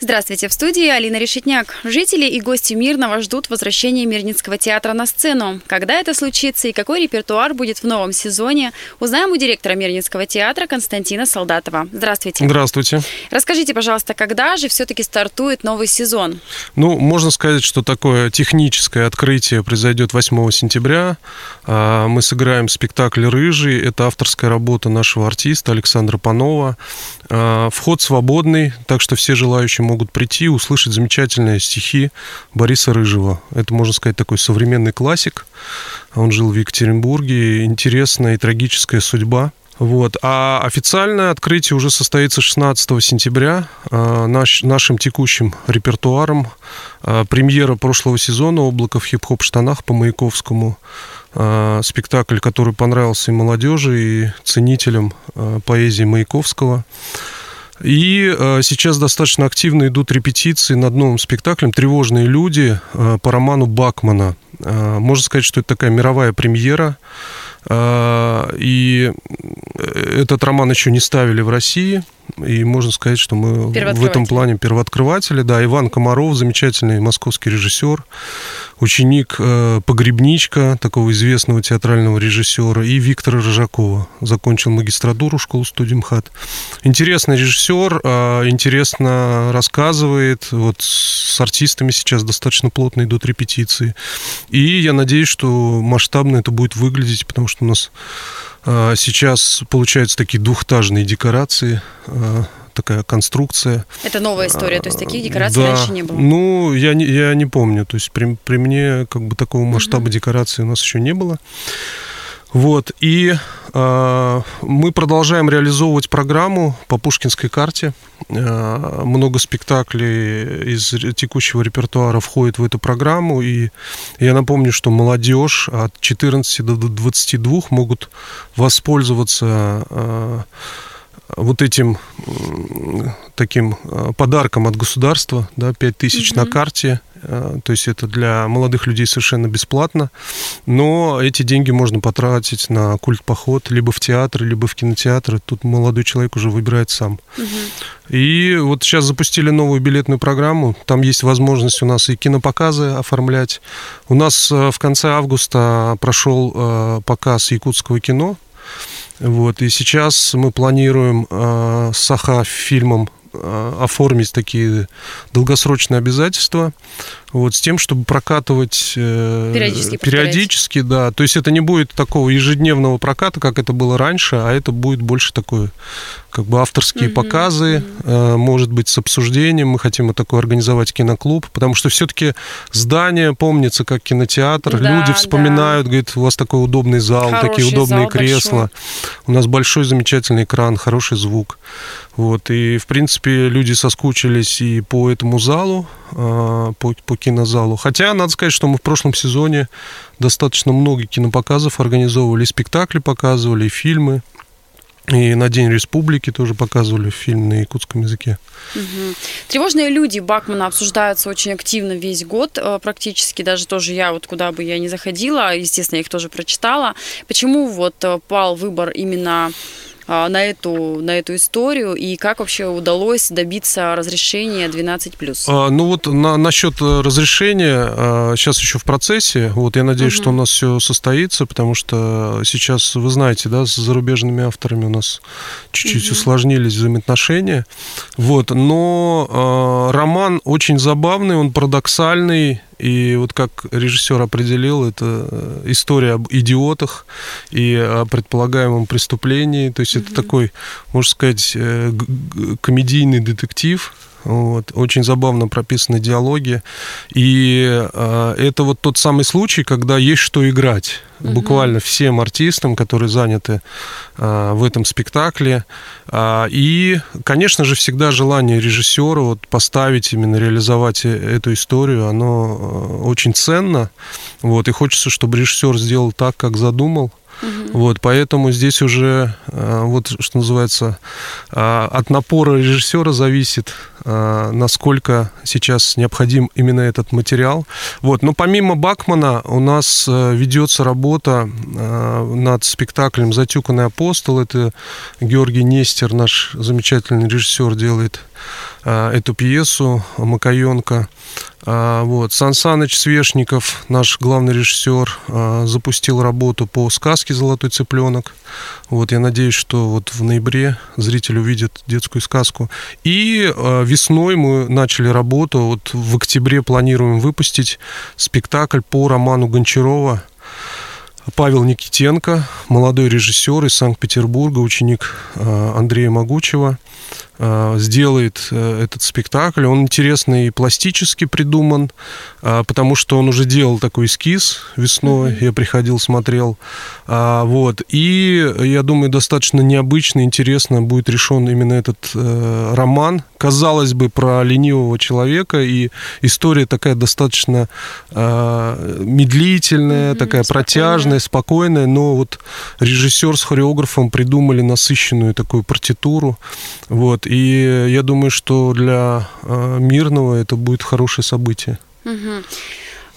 Здравствуйте, в студии Алина Решетняк. Жители и гости Мирного ждут возвращения Мирницкого театра на сцену. Когда это случится и какой репертуар будет в новом сезоне, узнаем у директора Мирницкого театра Константина Солдатова. Здравствуйте. Здравствуйте. Расскажите, пожалуйста, когда же все-таки стартует новый сезон? Ну, можно сказать, что такое техническое открытие произойдет 8 сентября. А, мы сыграем спектакль «Рыжий». Это авторская работа нашего артиста Александра Панова. А, вход свободный, так что все желающие могут прийти, услышать замечательные стихи Бориса Рыжего. Это, можно сказать, такой современный классик. Он жил в Екатеринбурге. Интересная и трагическая судьба. Вот. А официальное открытие уже состоится 16 сентября э, наш, нашим текущим репертуаром. Э, премьера прошлого сезона «Облако в хип-хоп штанах» по Маяковскому. Э, спектакль, который понравился и молодежи, и ценителям поэзии Маяковского. И э, сейчас достаточно активно идут репетиции над новым спектаклем «Тревожные люди» э, по роману Бакмана. Э, можно сказать, что это такая мировая премьера. И этот роман еще не ставили в России – и можно сказать, что мы в этом плане первооткрыватели. Да, Иван Комаров, замечательный московский режиссер, ученик э, Погребничка, такого известного театрального режиссера, и Виктора Рожакова. Закончил магистратуру школу студии МХАТ. Интересный режиссер, э, интересно рассказывает. Вот с артистами сейчас достаточно плотно идут репетиции. И я надеюсь, что масштабно это будет выглядеть, потому что у нас сейчас получаются такие двухтажные декорации, а, такая конструкция. Это новая история, то есть таких декораций да. раньше не было? Ну, я не, я не помню, то есть при, при мне как бы такого масштаба угу. декорации у нас еще не было. Вот, и э, мы продолжаем реализовывать программу по Пушкинской карте. Э, много спектаклей из текущего репертуара входит в эту программу. И я напомню, что молодежь от 14 до 22 могут воспользоваться э, вот этим таким подарком от государства, да, 5 тысяч угу. на карте Э, то есть это для молодых людей совершенно бесплатно, но эти деньги можно потратить на культ-поход либо в театр, либо в кинотеатр. Тут молодой человек уже выбирает сам. Угу. И вот сейчас запустили новую билетную программу. Там есть возможность у нас и кинопоказы оформлять. У нас э, в конце августа прошел э, показ якутского кино. Вот, и сейчас мы планируем э, с Саха-фильмом Э, оформить такие долгосрочные обязательства вот, с тем, чтобы прокатывать э, периодически, периодически да. То есть это не будет такого ежедневного проката, как это было раньше, а это будет больше такое, как бы авторские mm-hmm. показы, mm-hmm. может быть, с обсуждением. Мы хотим вот такой организовать киноклуб, потому что все-таки здание помнится как кинотеатр. Да, Люди вспоминают, да. говорят, у вас такой удобный зал, Хороший такие удобные зал, кресла. Большой. У нас большой замечательный экран, хороший звук. Вот, и, в принципе, люди соскучились и по этому залу, а, по, по кинозалу. Хотя, надо сказать, что мы в прошлом сезоне достаточно много кинопоказов организовывали, спектакли показывали, фильмы. И на День Республики тоже показывали фильм на якутском языке. Угу. Тревожные люди Бакмана обсуждаются очень активно весь год, э, практически даже тоже я вот куда бы я ни заходила, естественно, я их тоже прочитала. Почему вот э, пал выбор именно на эту, на эту историю и как вообще удалось добиться разрешения 12+. А, ну вот на, насчет э, разрешения а, сейчас еще в процессе. Вот я надеюсь, угу. что у нас все состоится, потому что сейчас, вы знаете, да, с зарубежными авторами у нас чуть-чуть угу. усложнились взаимоотношения. Вот, но а, роман очень забавный, он парадоксальный, и вот как режиссер определил, это э, история об идиотах и о предполагаемом преступлении. То есть mm-hmm. это такой, можно сказать, э, комедийный детектив, вот. Очень забавно прописаны диалоги. И э, это вот тот самый случай, когда есть что играть. Угу. Буквально всем артистам, которые заняты э, в этом спектакле. Э, и, конечно же, всегда желание режиссера вот, поставить, именно реализовать э, эту историю, оно э, очень ценно. Вот. И хочется, чтобы режиссер сделал так, как задумал. Угу. Вот, поэтому здесь уже, вот что называется, э, от напора режиссера зависит, э, насколько сейчас необходим именно этот материал. Вот, но помимо Бакмана у нас ведется работа над спектаклем «Затюканный апостол». Это Георгий Нестер, наш замечательный режиссер, делает эту пьесу Макаенко. Вот. Сан Саныч Свешников, наш главный режиссер, запустил работу по сказке «Золотой цыпленок». Вот, я надеюсь, что вот в ноябре зритель увидит детскую сказку. И весной мы начали работу. Вот в октябре планируем выпустить спектакль по роману Гончарова Павел Никитенко, молодой режиссер из Санкт-Петербурга, ученик Андрея Могучего. Э, сделает э, этот спектакль. Он интересный и пластически придуман, э, потому что он уже делал такой эскиз весной, mm-hmm. я приходил, смотрел. Вот. И я думаю, достаточно необычно, интересно будет решен именно этот роман. Казалось бы, про ленивого человека, и история такая достаточно медлительная, mm-hmm, такая спокойная. Протяжная, спокойная, но вот режиссер с хореографом придумали насыщенную такую партитуру. Вот. И я думаю, что для э, мирного это будет хорошее событие. Угу.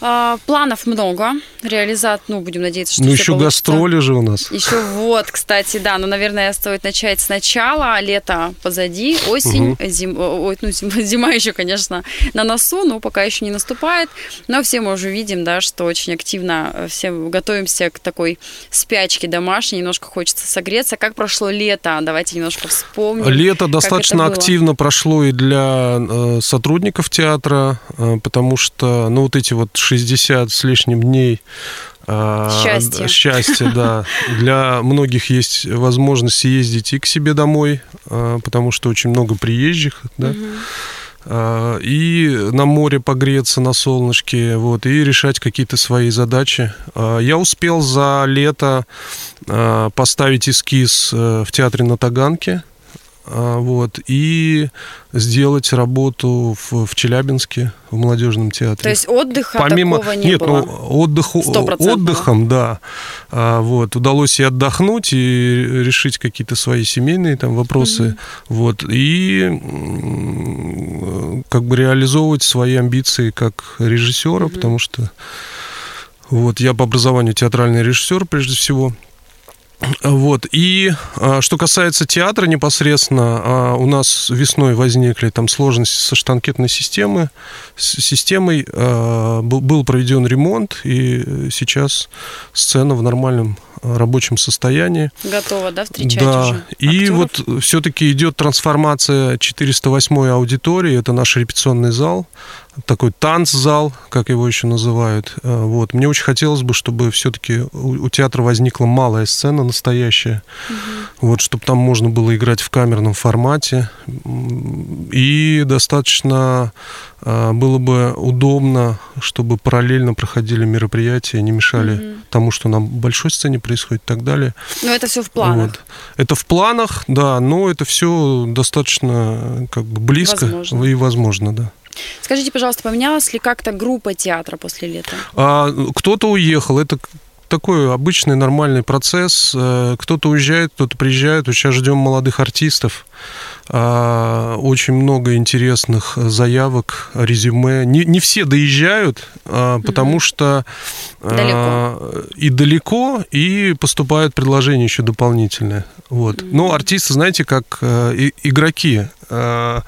А, планов много. Реализат, ну, будем надеяться, что Ну, еще получится. гастроли же у нас. Еще вот, кстати, да. Ну, наверное, стоит начать сначала. Лето позади, осень, угу. зим, ой, ну, зима, зима еще, конечно, на носу, но пока еще не наступает. Но все мы уже видим, да, что очень активно э, все готовимся к такой спячке домашней. Немножко хочется согреться. Как прошло лето? Давайте немножко вспомним. Лето достаточно активно прошло и для э, сотрудников театра, э, потому что, ну, вот эти вот 60 с лишним дней а, Счастье. Счастье, да. Для многих есть возможность съездить и к себе домой, а, потому что очень много приезжих, да. Угу. И на море погреться на солнышке, вот, и решать какие-то свои задачи. Я успел за лето поставить эскиз э, в театре на Таганке, а, вот, и сделать работу в, в Челябинске, в молодежном театре. То есть отдыха Помимо, такого не нет, было? Ну, отдыху, отдыхом, да. А, вот, удалось и отдохнуть, и решить какие-то свои семейные там вопросы, mm-hmm. вот, и как бы реализовывать свои амбиции как режиссера, mm-hmm. потому что вот, я по образованию театральный режиссер, прежде всего. Вот. И а, что касается театра непосредственно, а, у нас весной возникли там сложности со штанкетной системой. С системой а, был, проведен ремонт, и сейчас сцена в нормальном рабочем состоянии. Готова, да, встречать да. уже И вот все-таки идет трансформация 408 аудитории, это наш репетиционный зал, такой танцзал, как его еще называют. Э, вот. Мне очень хотелось бы, чтобы все-таки у, театра возникла малая сцена настоящая, угу. вот, чтобы там можно было играть в камерном формате. И достаточно э, было бы удобно, чтобы параллельно проходили мероприятия, не мешали угу. тому, что на большой сцене происходит и так далее. Но это все в планах. Вот. Это в планах, да, но это все достаточно как бы близко возможно. и возможно, да. Скажите, пожалуйста, поменялась ли как-то группа театра после лета? А, кто-то уехал, это такой обычный нормальный процесс. Э, кто-то уезжает, кто-то приезжает. Вот сейчас ждем молодых артистов. А, очень много интересных заявок, резюме. Не, не все доезжают, а, потому угу. что далеко. и далеко, и поступают предложения еще дополнительные. Вот. Угу. Но артисты, знаете, как э, игроки. Э,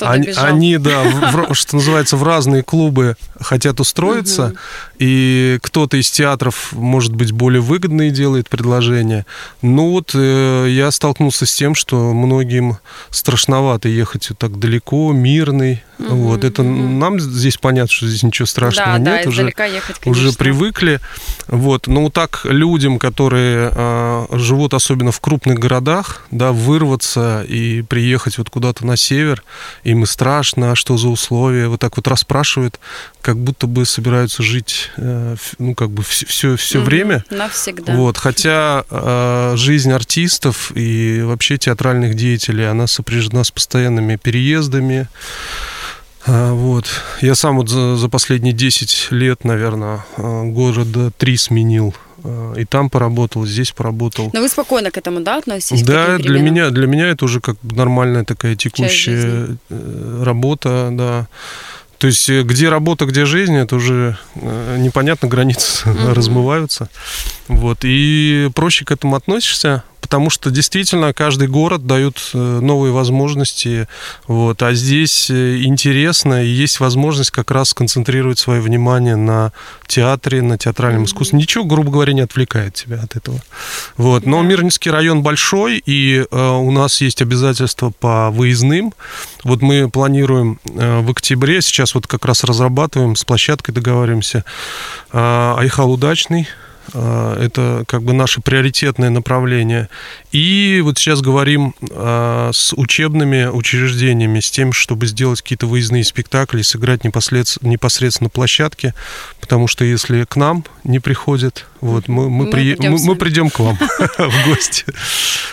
они, они, да, в, что называется, в разные клубы хотят устроиться, угу. и кто-то из театров, может быть, более выгодные делает предложения. Ну вот э, я столкнулся с тем, что многим страшновато ехать так далеко, мирный. Угу, вот это угу. нам здесь понятно, что здесь ничего страшного да, нет, да, уже ехать, уже привыкли. Вот, но вот так людям, которые э, живут особенно в крупных городах, да, вырваться и приехать вот куда-то на север, им и страшно, а что за условия, вот так вот расспрашивают, как будто бы собираются жить, э, ну как бы все все угу, время. Навсегда. Вот, хотя э, жизнь артистов и вообще театральных деятелей, она сопряжена с постоянными переездами. А, вот. Я сам вот за, за последние 10 лет, наверное, а, города три сменил э, и там поработал, здесь поработал. Но вы спокойно к этому, да, относитесь? Да, для меня, для меня это уже как нормальная такая текущая э, работа, да. То есть где работа, где жизнь, это уже непонятно, границы mm-hmm. размываются. Вот. И проще к этому относишься потому что действительно каждый город дает э, новые возможности, вот, а здесь э, интересно, и есть возможность как раз сконцентрировать свое внимание на театре, на театральном искусстве. Ничего, грубо говоря, не отвлекает тебя от этого. Вот. Но Мирнинский район большой, и э, у нас есть обязательства по выездным. Вот мы планируем э, в октябре, сейчас вот как раз разрабатываем, с площадкой договариваемся, э, Айхал Удачный, это как бы наше приоритетное направление. И вот сейчас говорим а, с учебными учреждениями, с тем, чтобы сделать какие-то выездные спектакли, сыграть непосредственно, непосредственно на площадке, потому что если к нам не приходят, вот, мы, мы, мы, при, придем, мы, мы придем к вам в гости.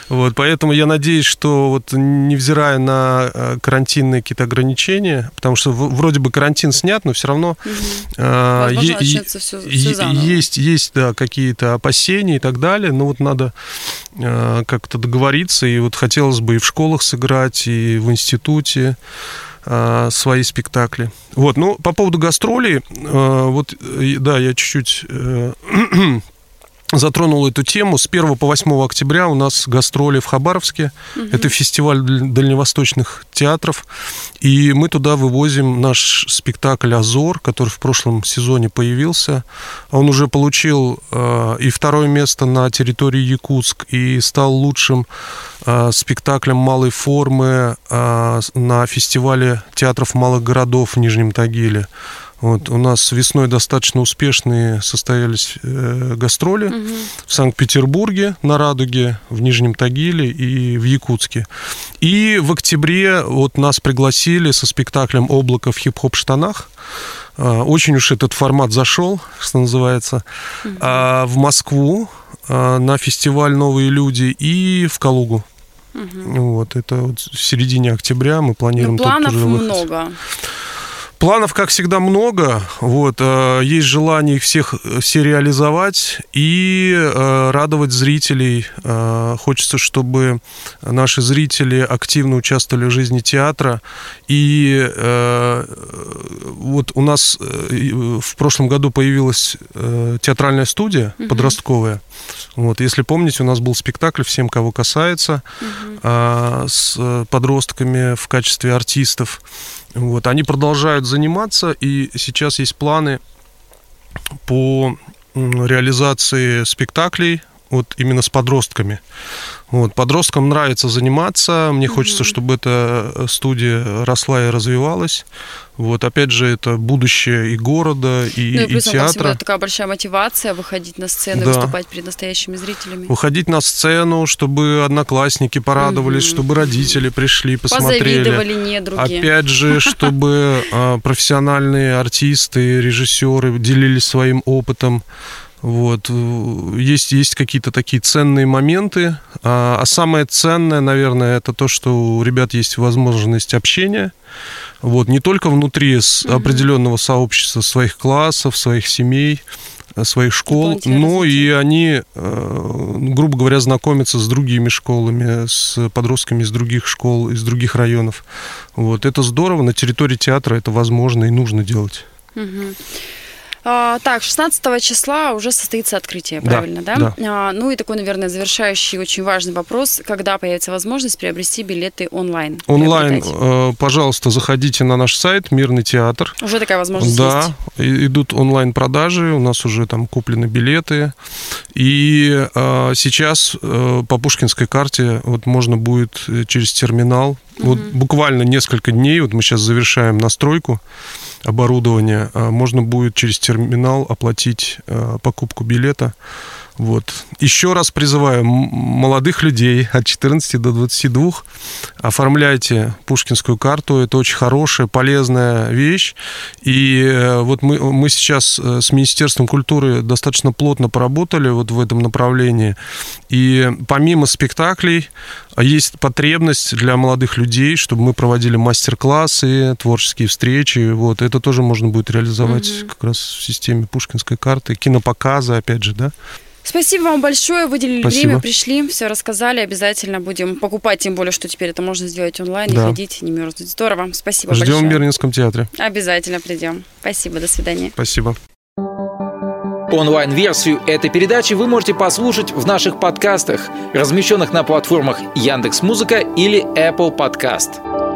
Вот, поэтому я надеюсь, что вот невзирая на а, карантинные какие-то ограничения, потому что вроде бы карантин снят, но все равно есть, есть, да, какие-то опасения и так далее, но вот надо э, как-то договориться, и вот хотелось бы и в школах сыграть, и в институте. э, свои спектакли. Вот, ну, по поводу гастролей, э, вот, да, я чуть-чуть затронул эту тему. С 1 по 8 октября у нас гастроли в Хабаровске. Угу. Это фестиваль дальневосточных театров. И мы туда вывозим наш спектакль «Азор», который в прошлом сезоне появился. Он уже получил э, и второе место на территории Якутск, и стал лучшим э, спектаклем малой формы э, на фестивале театров малых городов в Нижнем Тагиле. Вот, у нас весной достаточно успешные состоялись э, гастроли угу. в Санкт-Петербурге, на Радуге, в Нижнем Тагиле и в Якутске. И в октябре вот нас пригласили со спектаклем «Облако в хип-хоп штанах». Э, очень уж этот формат зашел, что называется, угу. в Москву э, на фестиваль «Новые люди» и в Калугу. Угу. Вот, это вот в середине октября мы планируем... Ну, планов много. Планов, как всегда, много. Вот, э, есть желание их всех все реализовать и э, радовать зрителей. Э, хочется, чтобы наши зрители активно участвовали в жизни театра. И вот у нас в прошлом году появилась театральная студия угу. подростковая. Вот, если помните, у нас был спектакль «Всем, кого касается» угу. с подростками в качестве артистов. Вот, они продолжают заниматься, и сейчас есть планы по реализации спектаклей вот именно с подростками. Вот, подросткам нравится заниматься, мне mm-hmm. хочется, чтобы эта студия росла и развивалась. Вот, опять же, это будущее и города, и, ну, и, плюс, и театра. такая большая мотивация выходить на сцену да. выступать перед настоящими зрителями. Выходить на сцену, чтобы одноклассники порадовались, mm-hmm. чтобы родители пришли, посмотрели. Позавидовали недруги. Опять же, чтобы а, профессиональные артисты, режиссеры делились своим опытом. Вот. Есть, есть какие-то такие ценные моменты. А, а самое ценное, наверное, это то, что у ребят есть возможность общения. Вот. Не только внутри с определенного сообщества, своих классов, своих семей, своих школ, но и они, э, грубо говоря, знакомятся с другими школами, с подростками из других школ, из других районов. Вот. Это здорово. На территории театра это возможно и нужно делать. А, так, 16 числа уже состоится открытие, правильно, да? да? да. А, ну и такой, наверное, завершающий очень важный вопрос, когда появится возможность приобрести билеты онлайн? Онлайн, э, пожалуйста, заходите на наш сайт Мирный театр. Уже такая возможность да, есть? Да, идут онлайн-продажи, у нас уже там куплены билеты. И э, сейчас э, по Пушкинской карте вот можно будет э, через терминал, угу. вот буквально несколько дней, вот мы сейчас завершаем настройку, оборудования, а, можно будет через терминал оплатить а, покупку билета. Вот. Еще раз призываю молодых людей от 14 до 22, оформляйте пушкинскую карту. Это очень хорошая, полезная вещь. И э, вот мы, мы сейчас э, с Министерством культуры достаточно плотно поработали вот в этом направлении. И помимо спектаклей есть потребность для молодых людей, чтобы мы проводили мастер-классы, творческие встречи. Вот. Это тоже можно будет реализовать угу. как раз в системе пушкинской карты. Кинопоказы, опять же, да. Спасибо вам большое, выделили Спасибо. время, пришли, все рассказали, обязательно будем покупать, тем более, что теперь это можно сделать онлайн, не Да. ходить, не мерзнуть. Здорово, спасибо Ждем в большое. Мирнинском театре. Обязательно придем. Спасибо, до свидания. Спасибо. Онлайн-версию этой передачи вы можете послушать в наших подкастах, размещенных на платформах Яндекс.Музыка или Apple Podcast.